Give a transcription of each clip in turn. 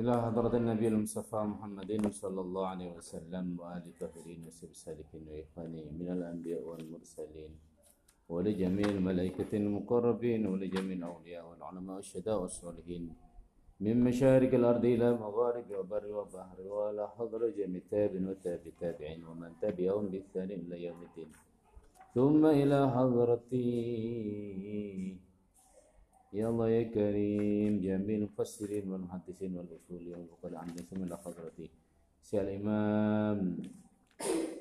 إلى حضرة النبي المصطفى محمد صلى الله عليه وسلم وآل الطاهرين وسب السالكين وإخوانه من الأنبياء والمرسلين ولجميع الملائكة المقربين ولجميع الأولياء والعلماء والشهداء والصالحين من مشارق الأرض إلى مغارب وبر وبحر ولا حضر جميع تاب وتاب تابعين ومن تبعهم بإحسان إلى يوم الدين. ثم إلى حضرتي يا الله يا كريم جميع المفسرين والمحدثين والأصوليين والعقلاء عن ثم إلى حضرته سي الإمام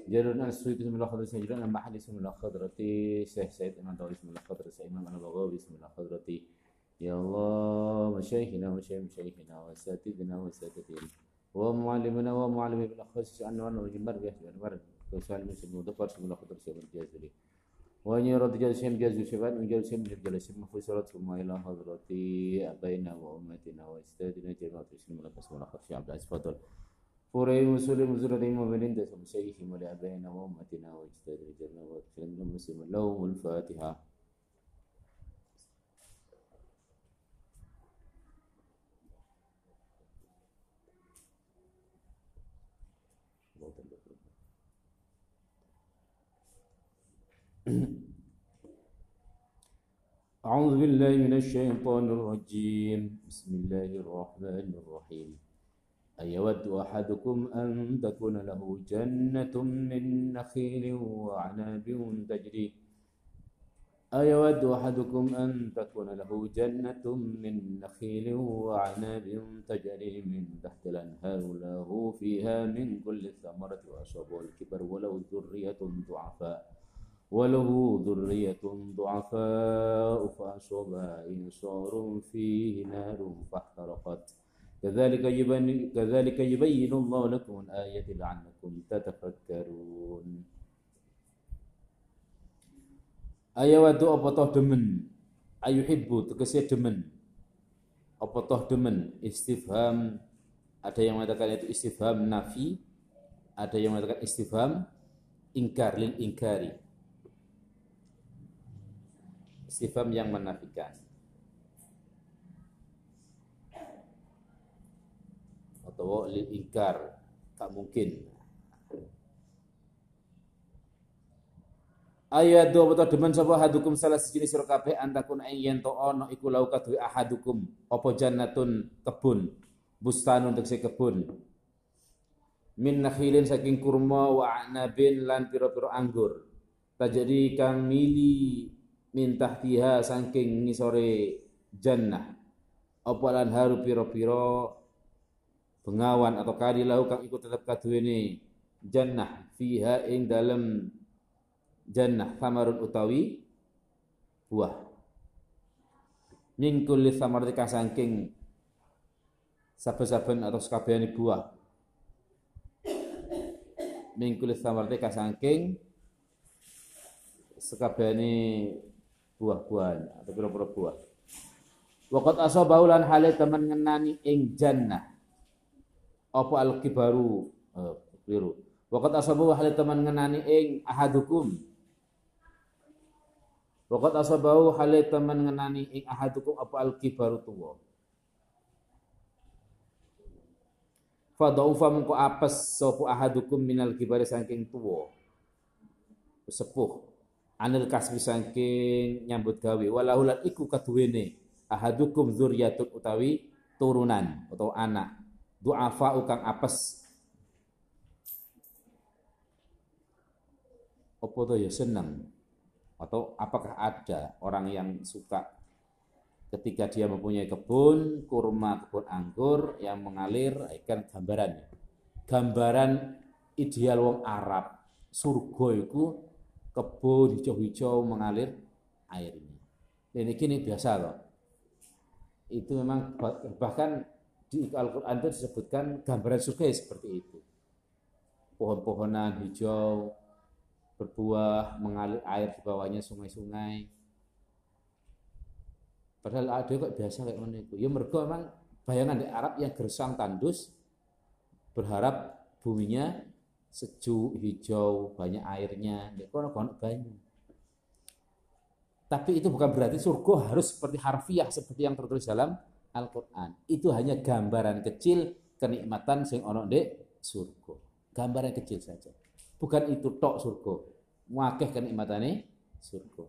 جرنا السويد اسم الله خضرتي جلال المحلي اسم الله خضرتي شيخ سيد إمام داوي اسم الله خضرتي إمام أنا بغاوي اسم الله خضرتي يا الله مشايخنا مشايخ مشايخنا وأساتذتنا وأساتذتنا ومعلمنا ومعلم بالأخص أنه أنه يجمع بيحسن المرض وسؤال مسلم ودفر اسم الله خضرتي والجازري وأن يرد جلسهم جزء شفاء من جلسهم جلسهم فسرت ثم إلى حضرة أبينا وأمتنا وأستاذنا جماعة المسلمين والأقصى والأخر في عبد العزيز فضل فوري مسؤول مزرد المؤمنين دسم شيخهم لأبينا وأمتنا وأستاذنا جماعة المسلمين. لهم الفاتحة. أعوذ بالله من الشيطان الرجيم. بسم الله الرحمن الرحيم. أيود أحدكم أن تكون له جنة من نخيل وعناب تجري. أيود أحدكم أن تكون له جنة من نخيل وعناب تجري من تحت الأنهار له فيها من كل الثمرة وأصابه الكبر ولو ذرية ضعفاء. وله ذرية ضعفاء فأصابها إنصار فيه نار فاحترقت كذلك يبين كذلك يبين الله لكم الآية لعلكم تتفكرون Ayawadu apa toh demen Ayuhibbu tegesi demen Apa toh demen Istifham Ada yang mengatakan itu istifham nafi Ada yang mengatakan istifham Ingkar lil ingkari Istifham yang menafikan. Atau lil ingkar Tak mungkin. Ayat dua betul demen sapa hadukum salah sejenis sira kabeh antakun yen to ono iku lau kadue ahadukum. Apa jannatun? Kebun. Bustanun tegese kebun. Min nakhilin saking kurma wa anabin lan pira-pira anggur. Tajadi kang mili min tahtiha saking ngisore jannah. Apa lan haru pira-pira? Bengawan atau kali lau kang iku tetep kaduwene jannah fiha ing dalem jannah samarun utawi buah. Min kulli samarati saking saben-saben atau sekabehane buah. Min kulli samarati saking sekabehane buah-buahan atau pira-pira buah Waqat asabahu lan hale teman ngenani ing jannah apa al-kibaru eh, biru Waqat asabahu hale teman ngenani ing ahadukum Waqat asabahu hale teman ngenani ing ahadukum apa al kibaru tuwa. Fadaufa mengko apes sapa ahadukum minal kibari saking tuwa. Sepuh. Anil kasbi saking nyambut gawe walahulan iku kaduwene ahadukum dzurriyyatun utawi turunan atau anak. Du'afa ukang apes. Apa to ya seneng atau apakah ada orang yang suka ketika dia mempunyai kebun kurma, kebun anggur yang mengalir, ikan gambaran. Gambaran ideal wong Arab, surga itu kebun hijau-hijau mengalir airnya. Dan ini biasa loh. Itu memang bahkan di Al-Quran itu disebutkan gambaran surga seperti itu. Pohon-pohonan hijau, berbuah, mengalir air di bawahnya sungai-sungai. Padahal ada kok biasa kayak mana itu. Ya mergo memang bayangan di Arab yang gersang tandus berharap buminya sejuk, hijau, banyak airnya. Ya kono kono banyak. Tapi itu bukan berarti surga harus seperti harfiah seperti yang tertulis dalam Al-Qur'an. Itu hanya gambaran kecil kenikmatan sing ana ndek surga. Gambaran kecil saja. Bukan itu tok surga. Wakeh kenikmatane surga.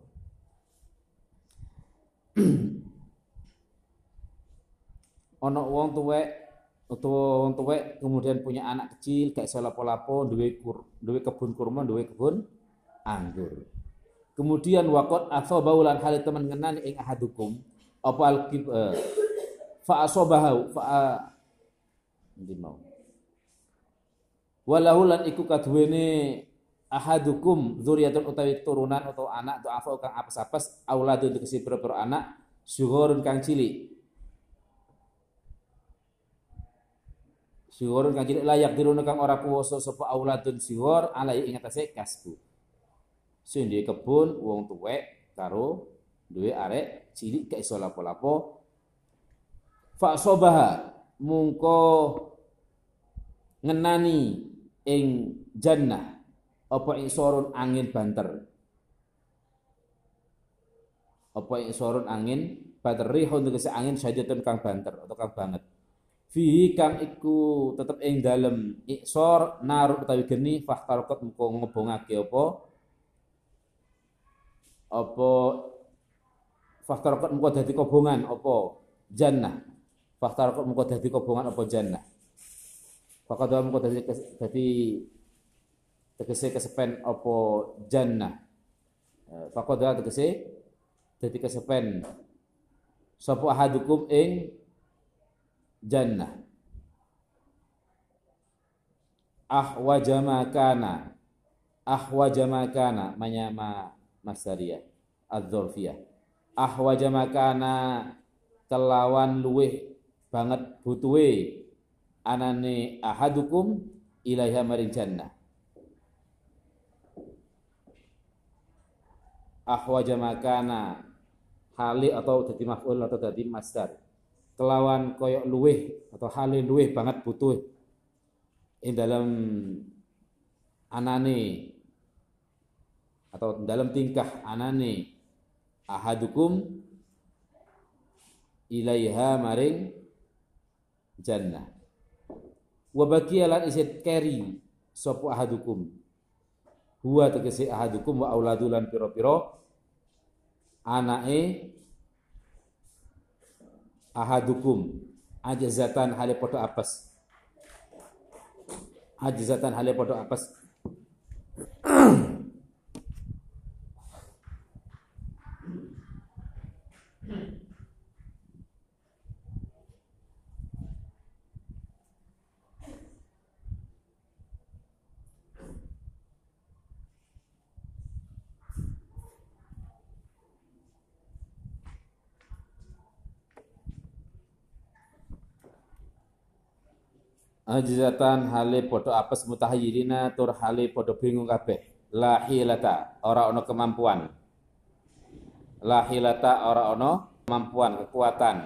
Ono wong tuwek utawa wong tuwek kemudian punya anak kecil gak iso lapo-lapo duwe kebun kurma duwe kebun anggur. Kemudian wakot atau baulan hal teman ngenani ing ahadukum apa al uh, fa asobahu fa nanti mau? Walahu lan iku kaduwene ahadukum dzurriyyatun utawi turunan atau anak atau apa kang apes-apes auladun tegese pira-pira anak syuhurun kang cilik Syuhur kang cilik layak diruna kang ora kuwasa sapa auladun syuhur alai ing atase kasbu. Sing di kebun wong tuwek karo duwe arek cilik gak iso lapo-lapo. Fa sobaha mungko ngenani ing jannah apa ing sorun angin banter. Apa ing sorun angin banter rihun tegese angin sajatun kang banter atau kang banget fihi kang iku tetep ing dalem iksor naruh utawi geni fahtarqat muko ngobongake apa? Apa fahtarqat muko dadi kobongan apa? Jannah. Fahtarqat muko dadi kobongan apa jannah? Fakad muko dadi dadi tegese kesepen apa jannah? Eh, Fakad tegese dadi kesepen. Sapa ahadukum ing jannah. Ahwaja makana ahwaja makana manyama masdariyah adzorfiyah ahwaja kelawan luweh banget butuhe anane ahadukum ilaiha maring jannah. Ahwaja hali atau dadi maf'ul atau dadi masdar kelawan koyok luweh atau hale luweh banget butuh. Ing dalam anane atau dalam tingkah anane ahadukum ilaiha maring jannah. Wa baqiyalan isit keri sapa ahadukum. Huwa tegese ahadukum wa auladulan piro-piro. Anake ahadukum. Ajazatan hale podo apes. Ajazatan hale podo apes ajizatan hale podo apes mutahayyirina tur hale podo bingung kabeh. La hilata ora ono kemampuan. La hilata ora ono kemampuan kekuatan.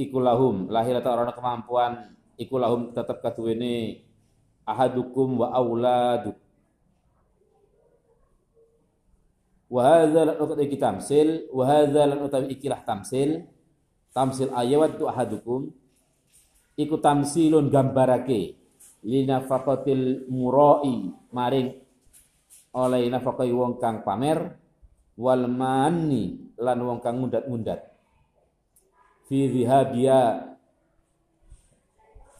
Ikulahum la hilata ora ono kemampuan. Ikulahum tetap katuwene ahadukum wa auladuk wa hadza lan utawi tamsil wa utawi ikilah tamsil tamsil ayat tu ahadukum. Iku tamsilun gambarake linafaqatil murai maring oleh nafaqai wong kang pamer wal mani lan wong kang mundat-mundat fi dhihabia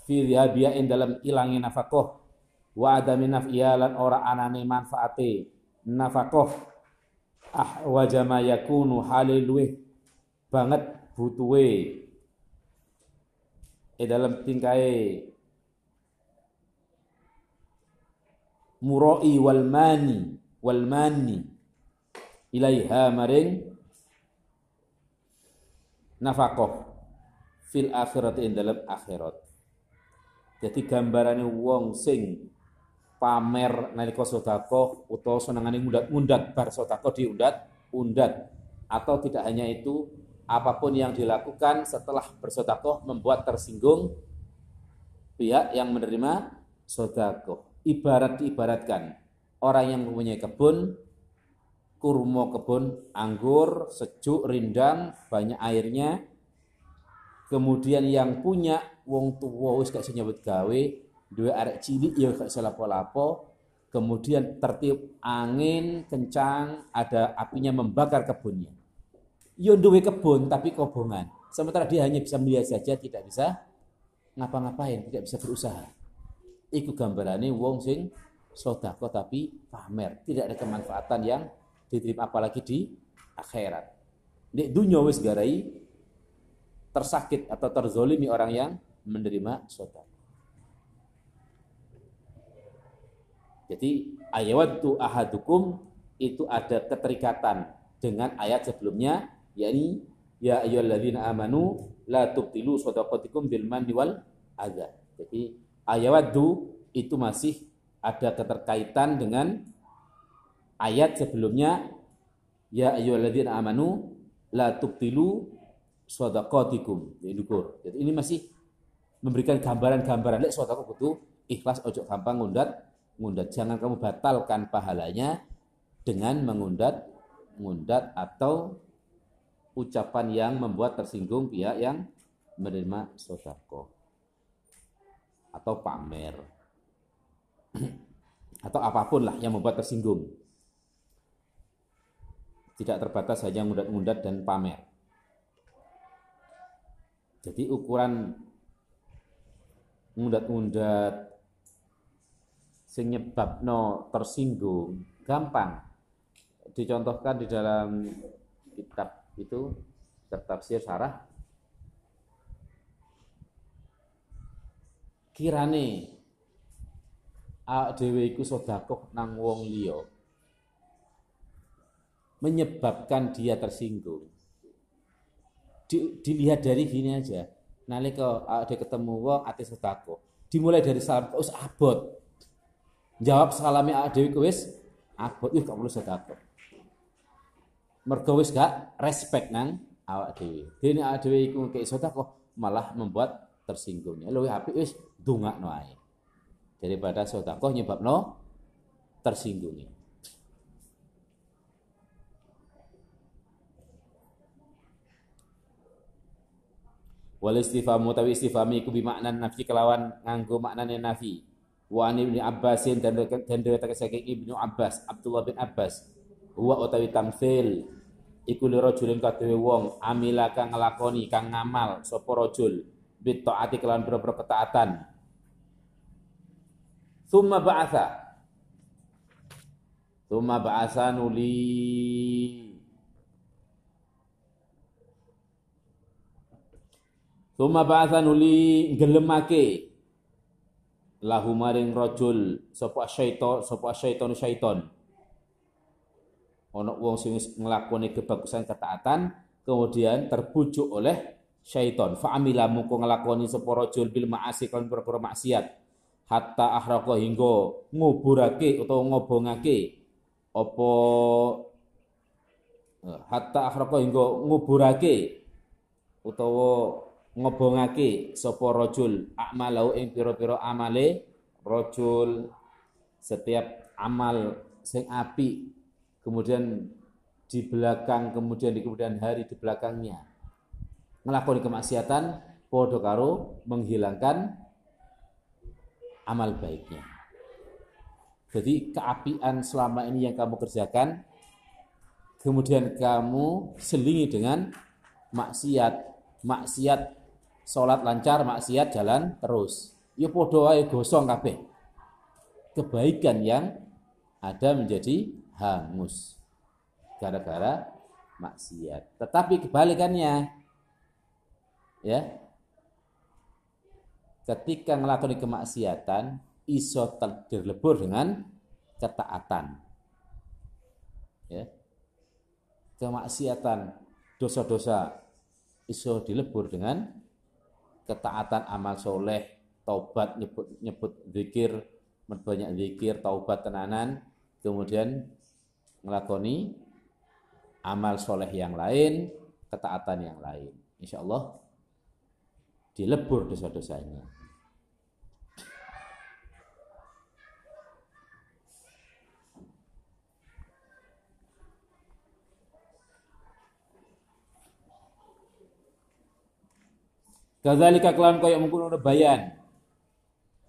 fi dhihabia in dalam ilangi nafaqah wa adami naf'iya lan ora anane manfaate nafaqah. Ah wajama yakunu halil banget butuhe. E dalam tingkai murai wal mani wal mani ilaiha maring nafaqah fil akhirat in dalam akhirat. Jadi gambarannya wong sing pamer nalika sedekah utawa senengane mundat-mundat bar sedekah diundat-undat. Atau tidak hanya itu apa pun yang dilakukan setelah bersodakoh membuat tersinggung pihak yang menerima sodakoh. Ibarat diibaratkan orang yang mempunyai kebun kurma kebun anggur, sejuk, rindang, banyak airnya. Kemudian yang punya wong tua wis gak iso nyambut gawe, duwe arek cilik ya gak lapo-lapo. Kemudian tertiup angin kencang, ada apinya membakar kebunnya. Yo duwe kebun tapi kobongan. Sementara dia hanya bisa melihat saja, tidak bisa ngapa-ngapain, tidak bisa berusaha. Iku gambarannya wong sing sodako tapi pamer, tidak ada kemanfaatan yang diterima apalagi di akhirat. Di dunia wis garai tersakit atau terzolimi orang yang menerima sodako. Jadi ayat tu ahadukum itu ada keterikatan dengan ayat sebelumnya yakni ya ayyuhalladzina amanu la tubtilu shadaqatikum bil manni wal adza. Jadi ayat itu masih ada keterkaitan dengan ayat sebelumnya ya ayyuhalladzina amanu la tubtilu shadaqatikum. Jadi ini masih memberikan gambaran-gambaran lek sedekah kudu ikhlas ojo gampang ngundat ngundat. Jangan kamu batalkan pahalanya dengan mengundat, ngundat atau ucapan yang membuat tersinggung pihak yang menerima sodako. Atau pamer. Atau apa pun lah yang membuat tersinggung. Tidak terbatas hanya ngundat-ngundat dan pamer. Jadi ukuran ngundat-ngundat sing nyebabno tersinggung gampang. Dicontohkan di dalam kitab itu kitab tafsir sarah. Kirane a dhewe iku sedekah nang wong liya. Menyebabkan dia tersinggung. Di, dilihat dari gini aja. Nalika ada ketemu wong ate sedekah. Dimulai dari salam terus abot? Jawab salami awak dhewe wis abot? Yuk gak perlu sedekah. Mergo wis gak respect nang awak dhewe. Dene awak dhewe iku kek sedekah malah membuat tersinggungnya. Luwih apik wis ndongakno ae. Daripada sedekah nyebabno tersinggungnya. Wal istifhamu tawi istifhami iku bi makna nafi kelawan nganggo maknane nafi wa an ibnu Abbasin dan dan riwayat saking Ibnu Abbas Abdullah bin Abbas huwa utawi tamsil iku li rajulin kaduwe wong amila kang kang ngamal sapa rajul? Bit taati kelawan boro ketaatan. Thumma ba'atha. Thumma ba'atha nuli. Thumma ba'atha nuli gelemake lahu maring rajul sapa syaiton sapa syaiton syaiton ana wong sing nglakoni kebagusan ketaatan kemudian terbujuk oleh syaiton fa amila mungko nglakoni sapa rajul bil ma'asi kan perkara maksiat. Hatta ahraqa hingga nguburake utawa ngobongake. Apa eh, hatta ahraqa hingga nguburake utawa ngobongake sapa rajul amalau ing pira-pira amale. Rajul setiap amal sing api kemudian di belakang kemudian di kemudian hari di belakangnya ngelakoni kemaksiatan podo karo menghilangkan amal baiknya jadi keapian selama ini yang kamu kerjakan kemudian kamu selingi dengan maksiat maksiat Sholat lancar, maksiat jalan terus. Ya podo gosong kabeh. Kebaikan yang ada menjadi hangus gara-gara maksiat. Tetapi kebalikannya ya. Ketika melakukan kemaksiatan iso terlebur dengan ketaatan. Ya. Kemaksiatan dosa-dosa iso dilebur dengan ketaatan amal soleh, taubat nyebut nyebut zikir, banyak zikir, taubat tenanan, kemudian ngelakoni amal soleh yang lain, ketaatan yang lain. Insya Allah dilebur dosa-dosanya. Kadzalika kelawan kaya mungkun bayan.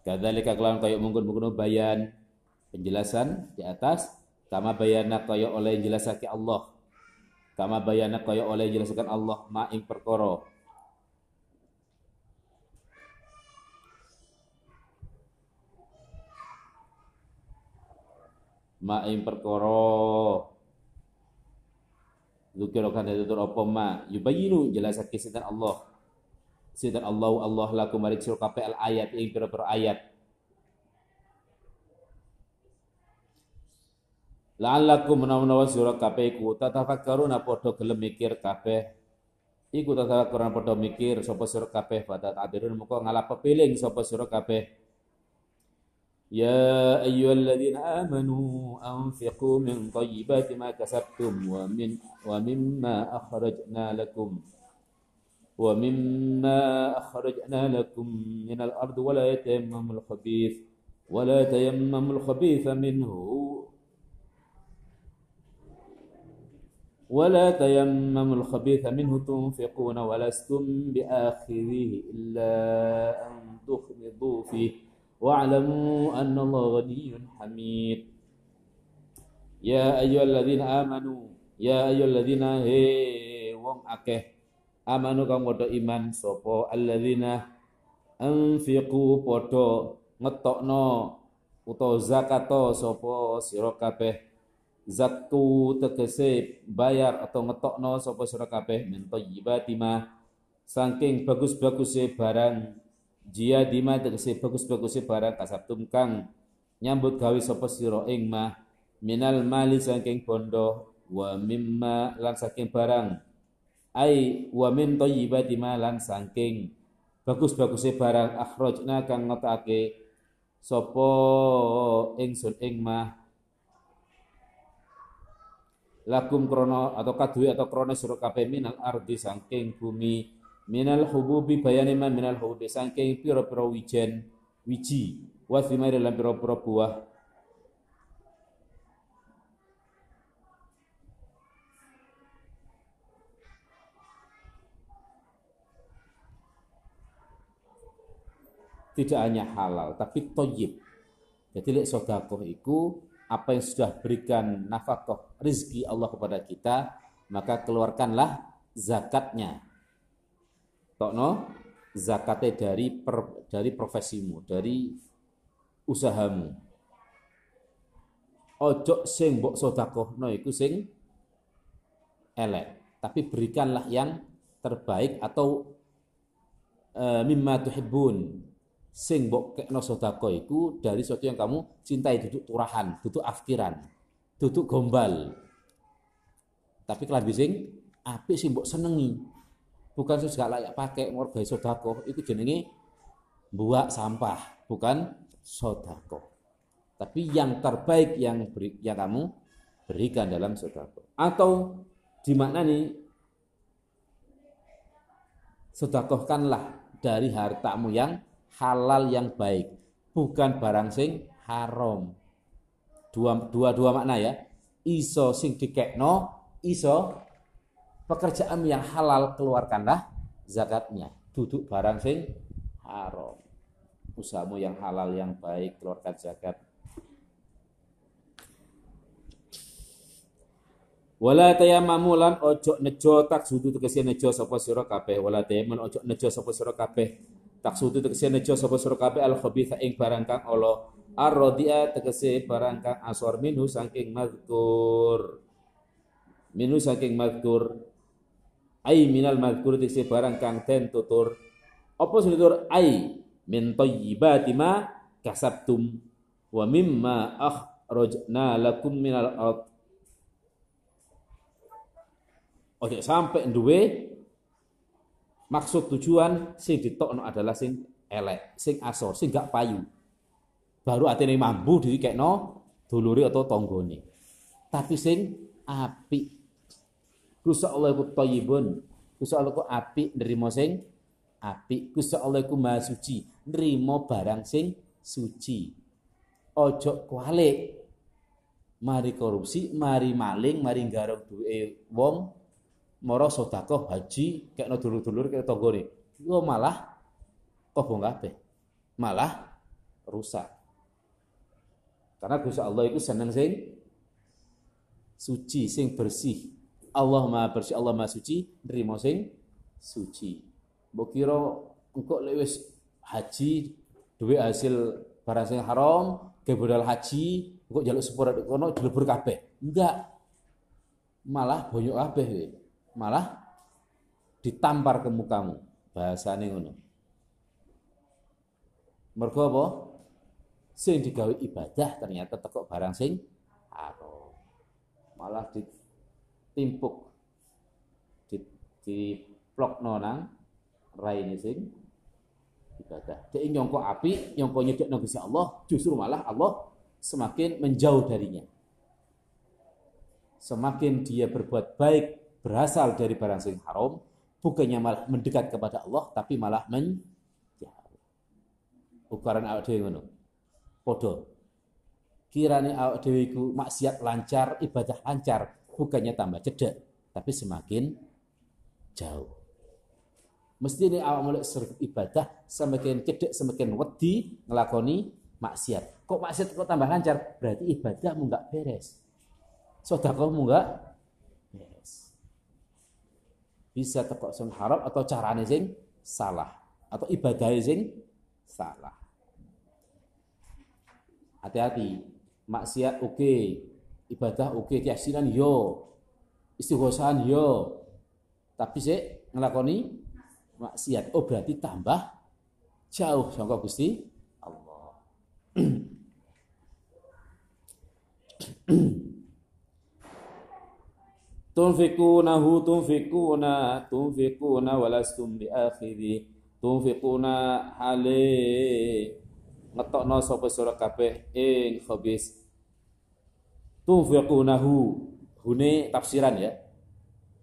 Kadzalika kelawan kaya mungkun mungkun bayan penjelasan di atas kama bayana kaya oleh jelasake Allah. Kama bayana kaya oleh jelaskan Allah ma ing perkara. Ma ing perkara. Zukiro kan tutur apa ma? Yubayinu jelasake sinten Allah. Sinten Allah Allah lakum marik sira al ayat ing pira-pira ayat La'allakum menawa-menawa sira kabeh iku tatafakkaruna padha gelem mikir kabeh. Iku tatafakkaruna padha mikir sapa sira kabeh badat adirun muka ngalap pepiling sapa sira kabeh. Ya ayyuhalladzina amanu anfiqu min thayyibati ma kasabtum wa min wa mimma akhrajna lakum wa mimma akhrajna lakum min al-ardi wala yatayammamul khabith wala la al-khabitha minhu ولا تيمموا الخبيث منه تنفقون ولستم بآخذه إلا أن تخمضوا فيه. واعلموا أن الله غني حميد. يا أيها الذين آمنوا يا أيها الذين هي wong akeh amanu kang padha iman sapa alladzina anfiqu padha ngetokno utawa zakato sapa sira kabeh zaktu tegese bayar atau ngetokno sapa sira kabeh min thayyibati ma. Saking bagus-baguse barang jia dima tegese bagus-baguse barang kasabtum kang nyambut gawe sapa sira ing mah minal mali saking bondo wa mimma lan saking barang. Ai wa min thayyibati ma lan saking bagus-baguse barang akhrajna kang ngetake sapa ingsun ing mah lakum krono atau kadui atau krono suruh kabeh minal ardi saking bumi. Minal hububi bayani man minal hububi saking pira-pira wijen wiji. Wa thimari lan pira-pira buah. Tidak hanya halal tapi toyib. Jadi lek sodakoh itu apa yang sudah berikan nafkah rizki Allah kepada kita maka keluarkanlah zakatnya tokno zakate dari per, dari profesimu, dari usahamu. Ojo sing mbok no iku sing elek, tapi berikanlah yang terbaik atau e, mimma tuhibbun. Sing mbok kekno sedekah iku dari sesuatu yang kamu cintai, duduk turahan, duduk afkiran, duduk gombal. Tapi kelambi sing apik sing mbok senengi, bukan segala layak pakai warga sodako itu jenenge buat sampah bukan sodako tapi yang terbaik yang beri, yang kamu berikan dalam sodako atau di mana nih sodakohkanlah dari hartamu yang halal yang baik bukan barang sing haram. Dua dua dua makna ya. Iso sing dikekno iso pekerjaan yang halal keluarkanlah zakatnya. Duduk barang sing haram. Usahamu yang halal yang baik keluarkan zakat. Wala tayammamu lan ojo nejo tak sudu tegese nejo sapa sira kabeh. Wala tayammun ojo nejo sapa sira kabeh tak sudu tegese nejo sapa sira kabeh al khabitha ing barang kang ala ar-radi'a tegese barang kang asor minhu saking mazkur minhu saking mazkur ai minal madhkur tiksi barang kang den tutur. Apa tutur? Ai min thayyibati ma kasabtum wa mimma akhrajna lakum minal ard. Oke sampai duwe maksud tujuan sing ditokno adalah sing elek, sing asor, sing gak payu. Baru atene mambu no duluri atau tonggone. Tapi sing api Gusti Allah iku thayyibun. Gusti Allah iku apik nrimo sing apik. Gusti Allah iku maha suci, nrimo barang sing suci. Ojo kualik. Mari korupsi, mari maling, mari garong duwe wong sedekah haji kekno dulur-dulur kek tanggane. Lo malah kobong kabeh. Malah rusak. Karena Gusti Allah itu seneng sing suci, sing bersih. Allah Maha bersih, Allah Maha suci, nerima sing suci. Mbok kira engko lek wis haji duwe hasil barang sing haram, ke modal haji, engko jaluk sepura kono dilebur kabeh. Enggak. Malah bonyok kabeh Malah ditampar ke mukamu. Bahasane ngono. Mergo apa? Sing digawe ibadah ternyata tekok barang sing haram. Malah ditimpuk di, plok nonang raine sing ibadah. Dia nyongko api, nyongko nyedek Gusti Allah, justru malah Allah semakin menjauh darinya. Semakin dia berbuat baik berasal dari barang sing haram, bukannya malah mendekat kepada Allah, tapi malah menjauh. Ukuran awak dhewe ngono. Padha. Kirane awak dhewe iku maksiat lancar, ibadah lancar, bukannya tambah cedek, tapi semakin jauh. Mesti ini awak mulai ibadah semakin cedek semakin wedi ngelakoni maksiat. Kok maksiat kok tambah lancar? Berarti ibadahmu nggak beres. Sedekahmu nggak beres. Bisa tekok sing haram atau carane sing salah atau ibadah sing salah. Hati-hati. Maksiat oke, okay. ibadah oke, okay. keyakinan yo, istighosahan yo. Tapi sih ngelakoni maksiat. Oh berarti tambah jauh sangka Gusti Allah. tunfikunahu tunfikuna tunfikuna walastum bi akhiri tunfikuna hale. Ngetokno sapa sira kabeh? Ing khabis. Tunfikunahu hune tafsiran ya.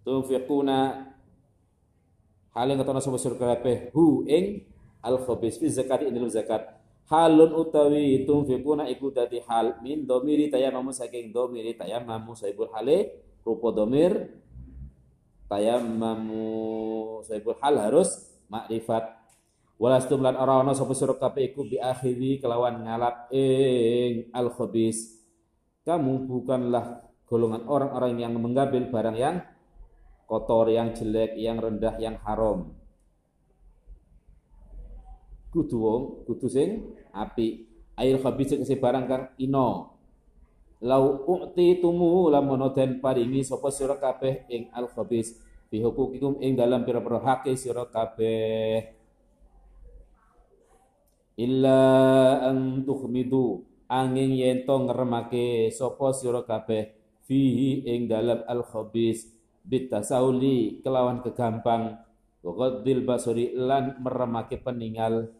Tunfikuna hal yang ketono sapa surga kabeh? Hu ing al khabis. Fi zakat ing zakat. Halun utawi tunfikuna iku dadi hal min domiri tayamamu saking domiri tayamamu saibul hale rupa domir tayamamu saibul hal harus makrifat walastum lan ora ana sapa sira kabeh iku bi akhiri kelawan ngalap ing al khabis kamu bukanlah golongan orang-orang yang mengambil barang yang kotor, yang jelek, yang rendah, yang haram. Kudu wong, kudu sing api. Air khabis sing barang kang ino. Lau u'ti tumu lamun den paringi sapa sira kabeh ing al khabis fi hukukikum ing dalam pira-pira hak sira kabeh. Illa an tukhmidu angin yen to ngremake sapa sira kabeh fihi ing dalam al khabis bitasauli kelawan kegampang. Wagadil basuri lan meremake peninggal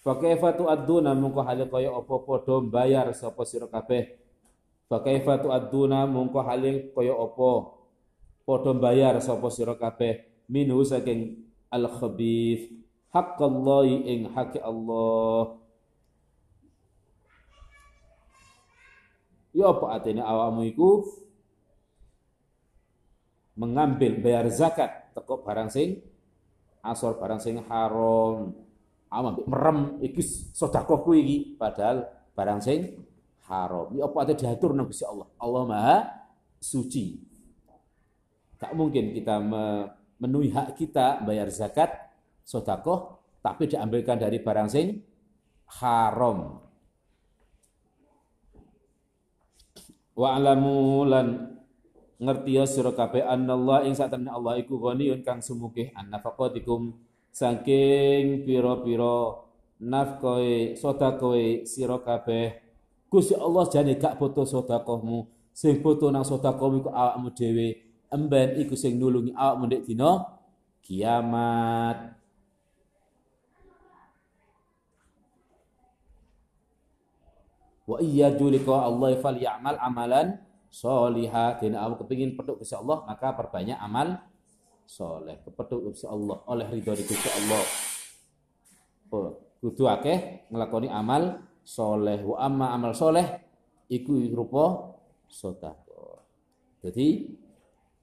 Fakaifa tu'adduna mungko hale kaya apa padha bayar sapa sira kabeh Fakaifa tu'adduna mungko hale kaya apa? Padha bayar sapa sira kabeh. Minhu saking al khabith haqqallahi ing haqqi Allah. Ya apa atene awakmu iku? Mengambil bayar zakat teko barang sing asor barang sing haram. Awam merem iki sedekahku iki. Padahal barang sing haram. Ya apa ada diatur nang Gusti Allah? Allah Maha suci. Tak mungkin kita memenuhi hak kita bayar zakat sedekah tapi diambilkan dari barang sing haram. Wa alamu lan ngerti ya sira kabeh anallah ing satemene Allah iku ghaniyun kang sumukih an nafaqatikum saking pira-pira nafkahe sedekahe sira kabeh Gusti Allah jane gak butuh sedekahmu. Sing butuh nang sedekahmu iku awakmu dhewe. Emben iku sing nulungi awakmu ndek dina kiamat. Wa iya julika Allah fal ya'mal amalan solihah dina awak kepingin petuk Gusti Allah maka perbanyak amal soleh. Kepetuk Gusti Allah oleh ridho Gusti Allah. Oh, kudu akeh ngelakoni amal soleh wa amma amal soleh iku rupa sedekah jadi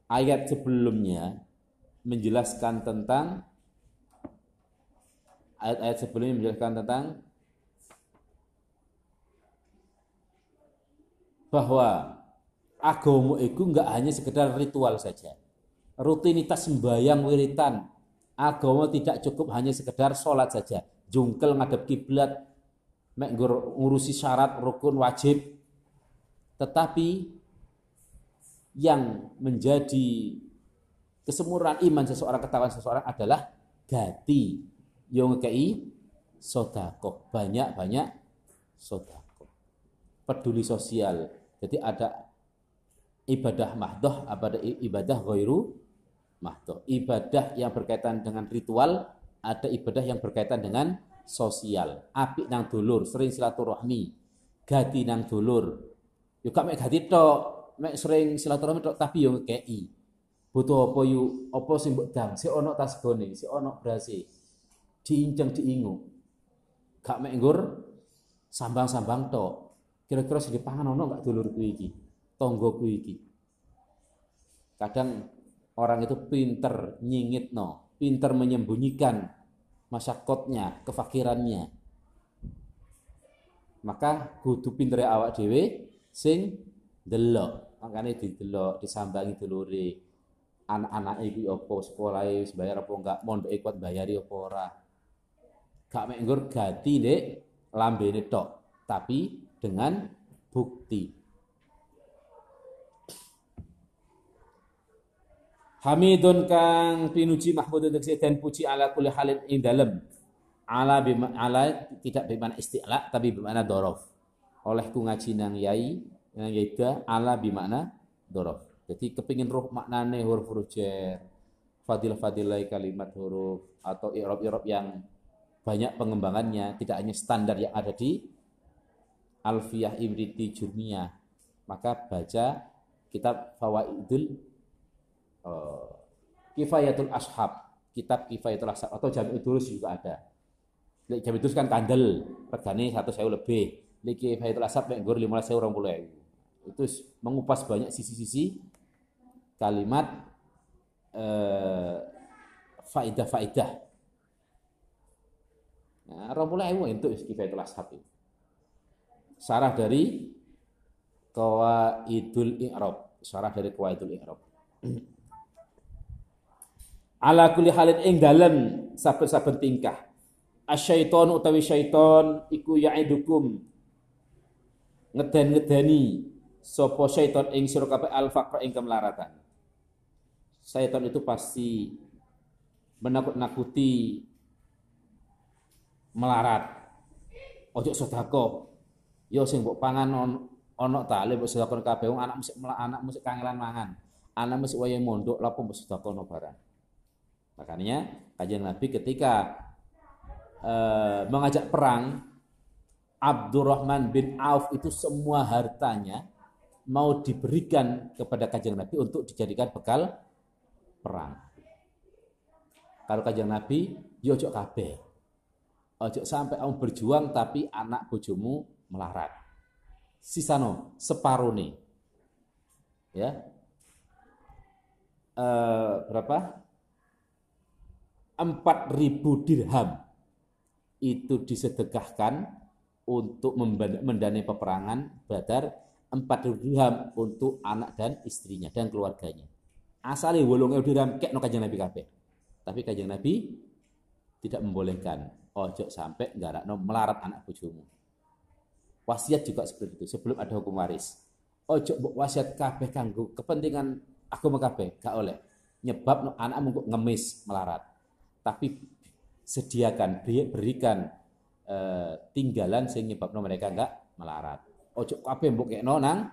ayat sebelumnya menjelaskan tentang ayat-ayat sebelumnya menjelaskan tentang bahwa agama itu enggak hanya sekedar ritual saja. Rutinitas sembahyang wiritan. Agama tidak cukup hanya sekedar sholat saja. Jungkel ngadep kiblat, ngurusi syarat rukun wajib. Tetapi yang menjadi kesemuran iman seseorang ketahuan seseorang adalah gati yang ngekei sodako. Banyak banyak sodako. Peduli sosial. Jadi ada ibadah mahdoh ada ibadah ghairu mahdoh. Ibadah yang berkaitan dengan ritual ada ibadah yang berkaitan dengan sosial api nang dulur sering silaturahmi gati nang dulur yuk mek gati tok mek sering silaturahmi tok tapi yo ngekei. Butuh apa yu apa sing mbok dang, si tas gone, si ono brase. Diinceng diingu. Gak mek nggur sambang-sambang tok. Kira-kira sing dipangan ono gak dulur kuwi iki? Kuwi iki. Kadang orang itu pinter nyingit no, pinter menyembunyikan masyakotnya, kefakirannya. Maka kudu pintere awak dhewe sing delok. Makanya didelok disambangi dulure. Anak-anak iku apa sekolah wis bayar apa enggak mondok kuat bayari apa ora. Gak mek nggur gati ndek lambene tok tapi dengan bukti Hamidun kang pinuji mahmudun tegese dan puji ala kulli halin ing dalem ala bima ala tidak bimana isti'la tapi bimana dorof olehku ngaji nang yai yang yaitu ala bimakna dorof. Jadi kepingin roh maknane huruf-huruf jar, fadilah-fadilah kalimat huruf atau irob-irob yang banyak pengembangannya, tidak hanya standar yang ada di Alfiyah Ibriti Jurmiyah. Maka baca kitab Fawaidul uh, Kifayatul Ashab, kitab Kifayatul Ashab atau Jami'ul Durus juga ada. Jami'ul Durus kan kandel, regane satu saya lebih. Liki Kifayatul Ashab mek nggur 15 saya orang itu mengupas banyak sisi-sisi kalimat eh, faidah-faidah. Nah, rompulnya ewu itu kifayatul ashab itu. Sarah dari Qawaidul I'rab. Sarah dari Qawaidul I'rab. Ala kulli halin ing dalem saben-saben tingkah. Asyaiton utawi syaiton iku ya'idukum ngeden-ngedeni Sopo syaiton ing sira kabeh al faqra ing kemelaratan. Syaiton itu pasti menakut-nakuti melarat. Ojo sedekah. Yo sing mbok pangan ono ta le mbok sedekah kabeh anak mesti anak mesti kangelan mangan. Anak mesti wayahe mondok lapo mbok sedekah no barang. Makanya kajian Nabi ketika uh, mengajak perang Abdurrahman bin Auf itu semua hartanya mau diberikan kepada kajang Nabi untuk dijadikan bekal perang. Kalau kajang Nabi, yo ya ojo kabeh. Ojo sampai kamu berjuang tapi anak bojomu melarat. Sisano separone. Ya. E, berapa? 4000 dirham itu disedekahkan untuk mendanai peperangan Badar empat dirham untuk anak dan istrinya dan keluarganya. Asalnya wolong dirham kek no kajang Nabi kabeh. Tapi kajang Nabi tidak membolehkan ojo sampai nggak no melarat anak bojomu. Wasiat juga seperti itu sebelum ada hukum waris. Ojo buk wasiat kabeh kanggo kepentingan agama kabeh gak oleh. Nyebab no anak mungkuk ngemis melarat. Tapi sediakan berikan eh, tinggalan sehingga nyebab mereka enggak melarat. Ojo kabeh mbok kekno nang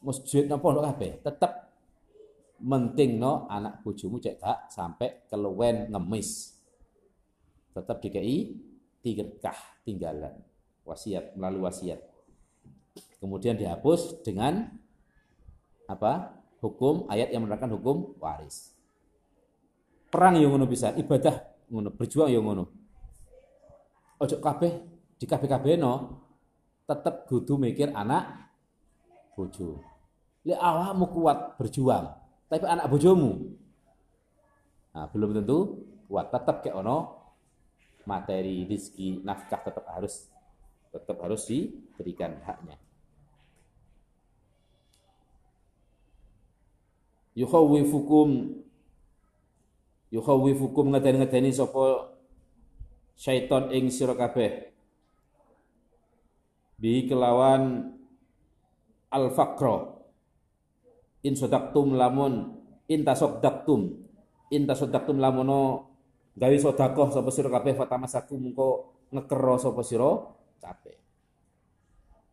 masjid nang pondok kabeh. Tetep menting no anak bojomu cek gak sampai keluwen ngemis. Tetap DKI tigekah tinggalan. Wasiat melalui wasiat. Kemudian dihapus dengan apa? Hukum ayat yang menerangkan hukum waris. Perang yang ngono bisa ibadah ngono berjuang yang ngono ojo kabeh di kabeh kabeh no tetap kudu mikir anak bojo. Le awakmu kuat berjuang, tapi anak bojomu nah, belum tentu kuat. Tetap kayak ono materi, rezeki, nafkah tetap harus tetap harus diberikan haknya. Yukhawifukum yukhawifukum ngeden-ngedeni sapa syaiton ing sira kabeh. Bi kelawan al faqra in sodaktum lamun in tasodaktum in tasodaktum lamuno gawe sedekah sapa sira kabeh fatamasaku mengko ngekero sapa sira kabeh.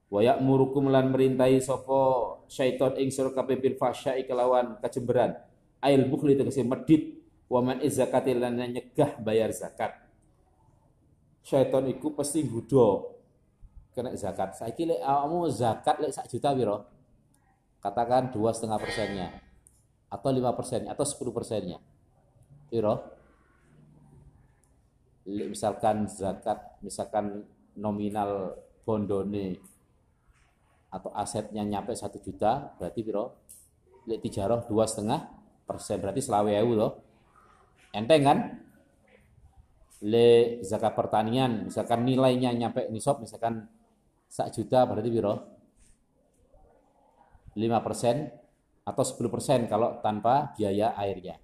Wa ya'murukum lan merintahi sapa syaiton ing sira kabeh bil fahsya'i kelawan kecemberan ail bukhli tegese medit wa man izakati lan nyegah bayar zakat. Syaiton iku pasti nggodha kena zakat. Saiki lek awakmu zakat lek sak juta piro? Katakan dua setengah persennya. Atau lima persennya atau sepuluh persennya. Piro? Misalkan zakat, misalkan nominal bondone atau asetnya nyampe satu juta, berarti biro Lek tijaroh dua setengah persen, berarti selawe ewu loh. Enteng kan? Le zakat pertanian, misalkan nilainya nyampe nisab, misalkan satu juta, berarti biro lima persen atau sepuluh persen kalau tanpa biaya airnya.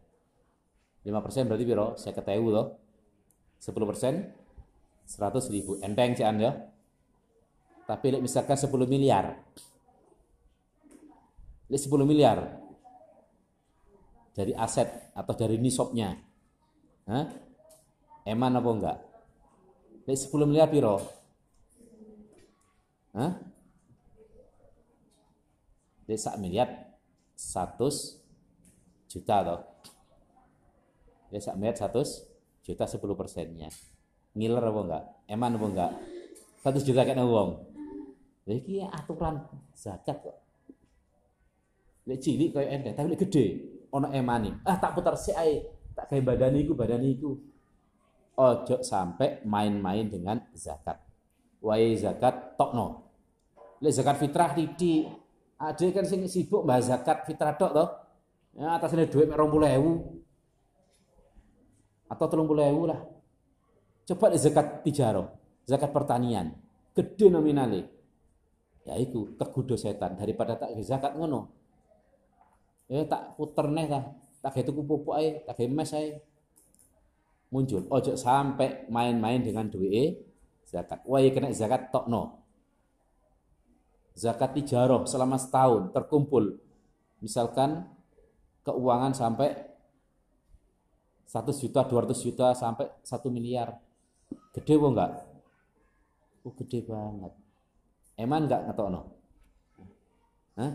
lima persen berarti biro saya ketahui loh 10 persen 100 ribu. Enteng sih anda tapi misalkan 10 miliar. 10 miliar. Dari aset atau dari nisabnya Hah? eman apa enggak? 10 miliar piro? Hah? sak miliar 100 juta toh. Sak miliar 100 juta 10 persennya. Ngiler apa enggak? Eman apa enggak? 100 juta kena uang ini aturan zakat kok. Lek cilik kayak ente tapi lek gede ono emani ah tak putar si ae tak kayak badan iku badan iku. Ojo sampai main-main dengan zakat. Wae zakat tokno. Lek zakat fitrah titik ada kan sing sibuk bahas zakat fitrah tok toh ya atasnya duit mek 20000 atau telung puluh ewu lah. Coba zakat tijaro, zakat pertanian, gede nominalnya. Ya itu kegudo setan. Daripada tak zakat ngono. Ya tak puter nih tak, tak tuku pupuk aja, tak mes aja. Muncul, ojo sampai main-main dengan duit zakat. Wah kena zakat tok no. Zakat tijaro selama setahun terkumpul. Misalkan keuangan sampai 100 juta, 200 juta sampai 1 miliar. Gede kok enggak? Oh, gede banget. Eman enggak ngetokno? Hah?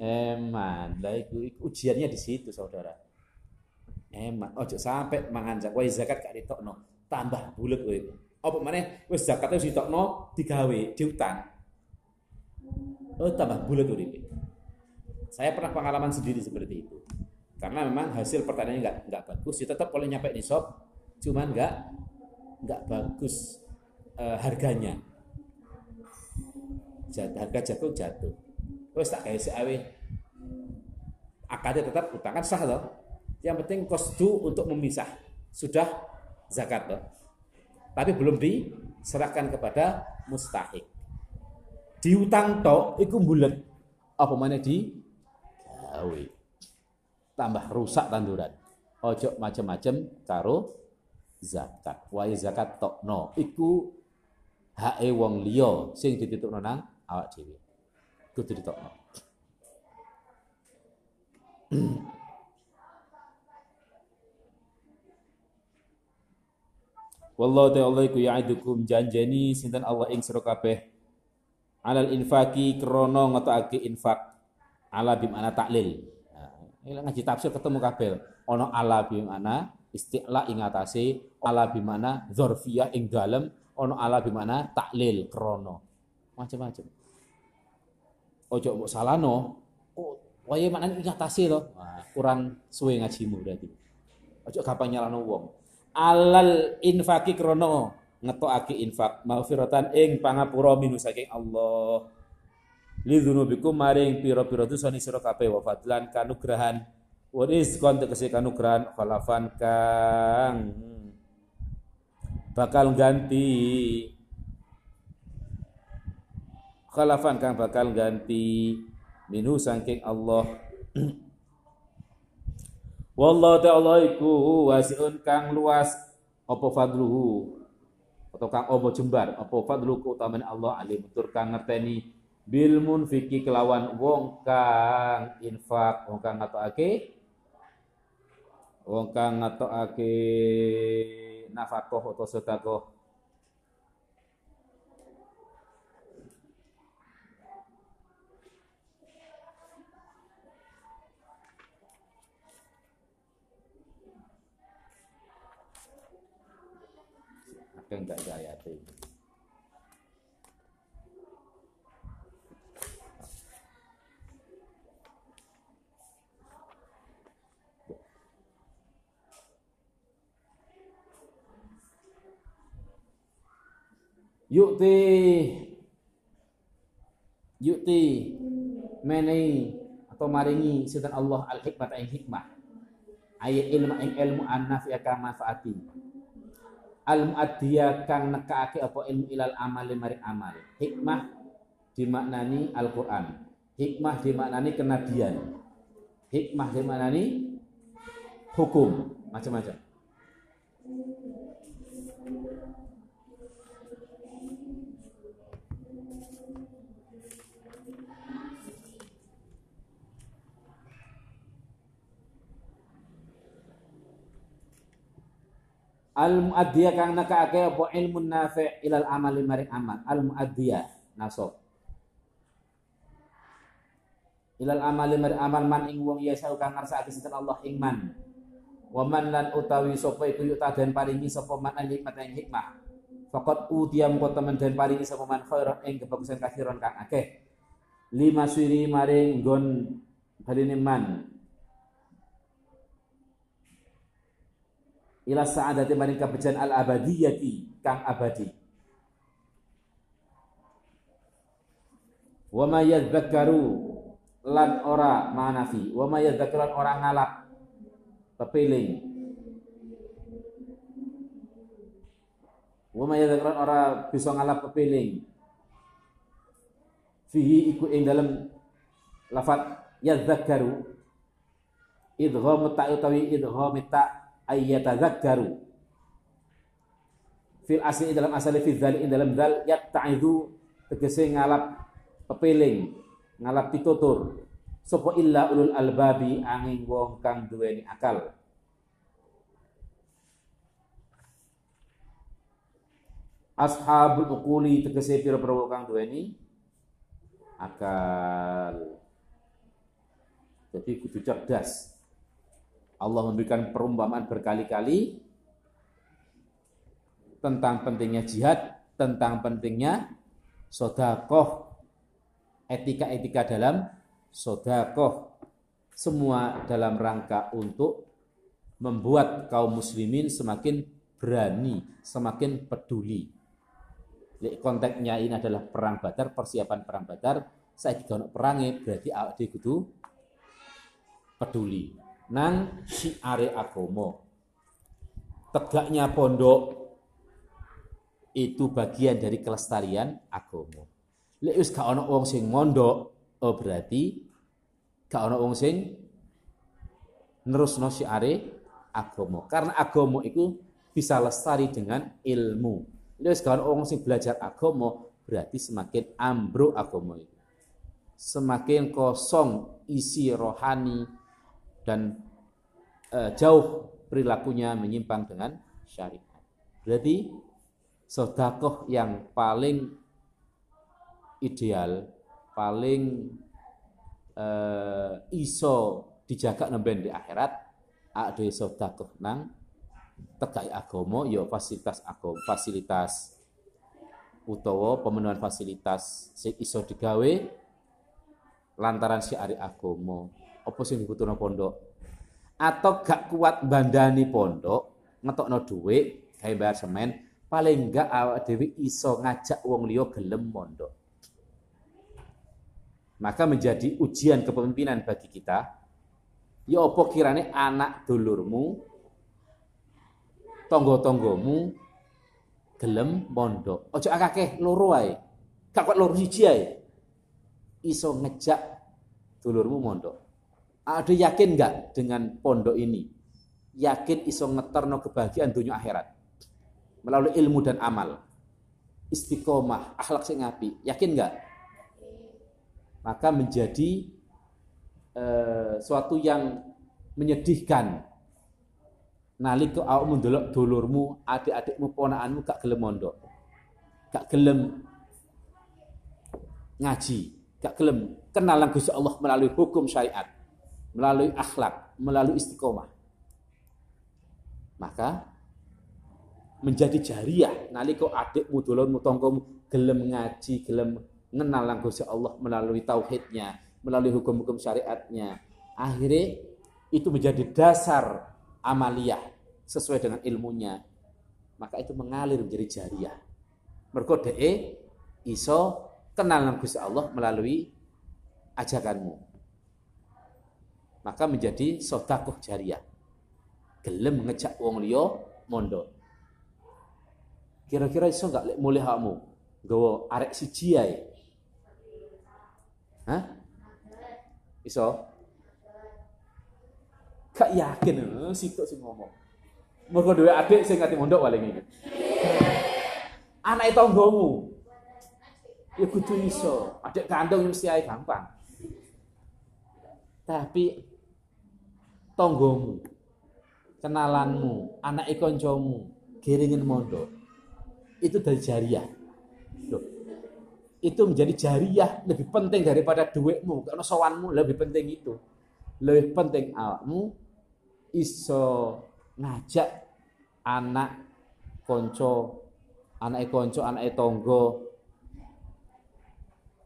Eman. Lah itu, ujiannya di situ, Saudara. Eman. Ojo sampai mangan zakat, wis zakat gak. Tambah bulet kowe. Apa maneh wis zakate wis ditokno digawe, diutang. Oh, tambah bulet uripe. Saya pernah pengalaman sendiri seperti itu. Karena memang hasil pertaniannya nggak nggak bagus, ya tetap boleh nyampe nisab, cuman nggak nggak bagus uh, harganya. Harga jagung jatuh. Terus tak kayak awe. Akadnya tetap utang kan sah loh. Yang penting kostu untuk memisah sudah zakat loh. Tapi belum diserahkan kepada mustahik. Diutang tok iku bulet apa mana di awe tambah rusak tanduran. Ojo macam-macam karo zakat. Wa zakat tokno iku hae wong liya sing dititipno nang awak dhewe. Kudu ditokno. Wallahu ta'ala iku ya'idukum janjani sinten Allah ing sira kabeh alal infaki krana ngetokake infak ala bimana taklil ini ngaji tafsir ketemu kabel. Ono ala bimana istiqla ing atase, ala bimana zorfiyah ing dalem, ono ala bimana taklil krono. Macam-macam. Ojo mbok salano, wae mana ing atase to. Kurang suwe ngajimu berarti. Ojo gampang nyalano wong. Alal infaki krono ngetokake infak maghfiratan ing pangapura minu saking Allah li dzunubikum maring pira-pira dosane sira kabeh wa fadlan kanugrahan wa rizqan tegese kanugrahan khalafan kang bakal ganti khalafan kang bakal ganti. Minhu saking Allah. Wallahu ta'ala iku wasiun kang luas. Apa fadluhu? Atau kang apa jembar? Apa fadluhu keutamaan Allah? Alim tur kang ngerteni. Bil munfiki kelawan wong kang infak. Wong kang ngatokake. Wong kang ngatokake nafkah atau sedekah akeh enggak ayate. Yukti Yukti menehi atau maringi sinten Allah al hikmah ing hikmah. Ayat ilmu ing ilmu an-nafi kang manfaati al muaddiya kang nekake apa ilmu ilal amal mari amal. Hikmah dimaknani Al-Qur'an. Hikmah dimaknani kenabian hikmah dimaknani hukum. Macam-macam al muaddiya kang nekake apa? Ilmu nafi' ilal amali maring amal. Al muaddiya nasab. Ilal amali maring amal man ing wong yasa kang ngersakake sinten Allah ing man. Wa man lan utawi sapa iku yuta den paringi sapa man al hikmah ing hikmah. Faqat utiyam kota temen den paringi sapa man khairan ing kebagusan kathiron kang akeh. Lima siri maring nggon baline man ila sa'adati maring kabejan al abadiyati kang abadi. Wa ma yadzakkaru lan ora manafi. Wa ma yadzakkaru ora ngalap. Pepiling wa ma yadzakkaru ora bisa ngalap pepiling fihi iku ing dalam lafat yadzakkaru. Idgham ta utawi idgham ta ayyatadzakkaru. Fil asli dalam asal fi dzal dalam dzal yatta'idu tegese ngalap pepeling ngalap pitutur. Sapa illa ulul albabi angin wong kang duweni akal. Ashabul uquli tegese pira-pira wong kang duweni akal. Jadi kudu cerdas Allah memberikan perumpamaan berkali-kali tentang pentingnya jihad, tentang pentingnya sodakoh, etika-etika dalam sodakoh. Semua dalam rangka untuk membuat kaum muslimin semakin berani, semakin peduli. Konteksnya ini adalah perang badar, persiapan perang badar. Saya juga perangnya berarti kudu peduli nang syiare agomo. Tegaknya pondok itu bagian dari kelestarian agomo. Lek wis gak wong sing mondok, oh berarti gak ana wong sing nerusno syiare agomo. Karena agomo itu bisa lestari dengan ilmu. Lek wis gak wong sing belajar agomo, berarti semakin ambruk agomo itu. Semakin kosong isi rohani, dan uh, jauh perilakunya menyimpang dengan syariat. Berarti sodakoh yang paling ideal, paling uh, iso dijaga nemben di akhirat, ada sodakoh nang tegai agomo, yo ya fasilitas agama, fasilitas utawa pemenuhan fasilitas iso digawe lantaran syiari agomo apa sing dibutuhno pondok atau gak kuat bandani pondok ngetokno dhuwit gawe bayar semen paling enggak awak dhewe iso ngajak wong liya gelem pondok maka menjadi ujian kepemimpinan bagi kita ya apa kirane anak dulurmu tonggo-tonggomu gelem mondok. Ojo akeh loro ae. Gak kuat loro siji. Iso ngejak dulurmu mondok. Ada yakin nggak dengan pondok ini? Yakin iso ngeterno kebahagiaan dunia akhirat melalui ilmu dan amal. Istiqomah, akhlak sing api. Yakin nggak? Maka menjadi uh, suatu yang menyedihkan nalika awakmu ndelok dulurmu, adik-adikmu, ponakanmu gak gelem mondok. Gak gelem ngaji, gak gelem kenal Gusti Allah melalui hukum syariat, melalui akhlak, melalui istiqomah. Maka menjadi jariah nalika adikmu, dulurmu, tonggomu gelem ngaji, gelem kenal Gusti Allah melalui tauhidnya, melalui hukum-hukum syariatnya. Akhirnya itu menjadi dasar amaliyah sesuai dengan ilmunya, maka itu mengalir menjadi jariah. Mergo iso kenal Gusti Allah melalui ajakanmu. Maka menjadi sodakoh jariah. Gelem ngejak wong liya mondo. Kira-kira iso enggak lek mulih hakmu nggawa arek siji ae? Hah? Iso? Gak yakin eh, situ sing ngomong. Mergo dhewe adik sing ngati mondok paling. Anak tanggamu. Ya kudu iso. Adik kandung mesti ae gampang. Tapi tanggamu, kenalanmu, anak kancamu, giringin mondok. Itu dari jariah. Loh, itu menjadi jariah lebih penting daripada duitmu, karena sowanmu lebih penting itu. Lebih penting awakmu iso ngajak anak konco anak konco anak tonggo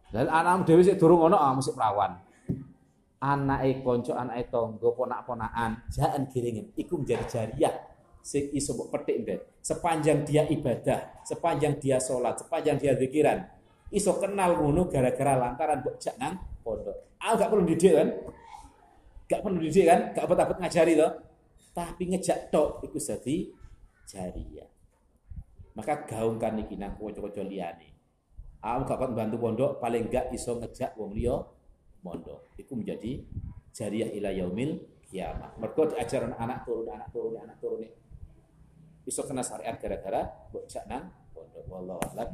dan anak dewi sih durung ono ah musik perawan anak konco anak tonggo ponak-ponakan jangan kiringin iku menjadi jariah. Sing iso mbok petik mbek. Sepanjang dia ibadah sepanjang dia sholat sepanjang dia zikiran iso kenal ngono gara-gara lantaran mbok jak nang pondok. Ah gak perlu didik kan? Gak perlu didik kan, gak apa-apa ngajari loh. Tapi ngejak tok iku dadi jariah. Maka gaungkan iki nang kanca-kanca liyane. Aku gak bantu pondok, paling gak iso ngejak wong liya mondok. Iku menjadi jariah ila yaumil kiamat. Mergo diajaran anak turun anak turun anak turun iso kena syariat gara-gara jak nang pondok. Wallahu a'lam.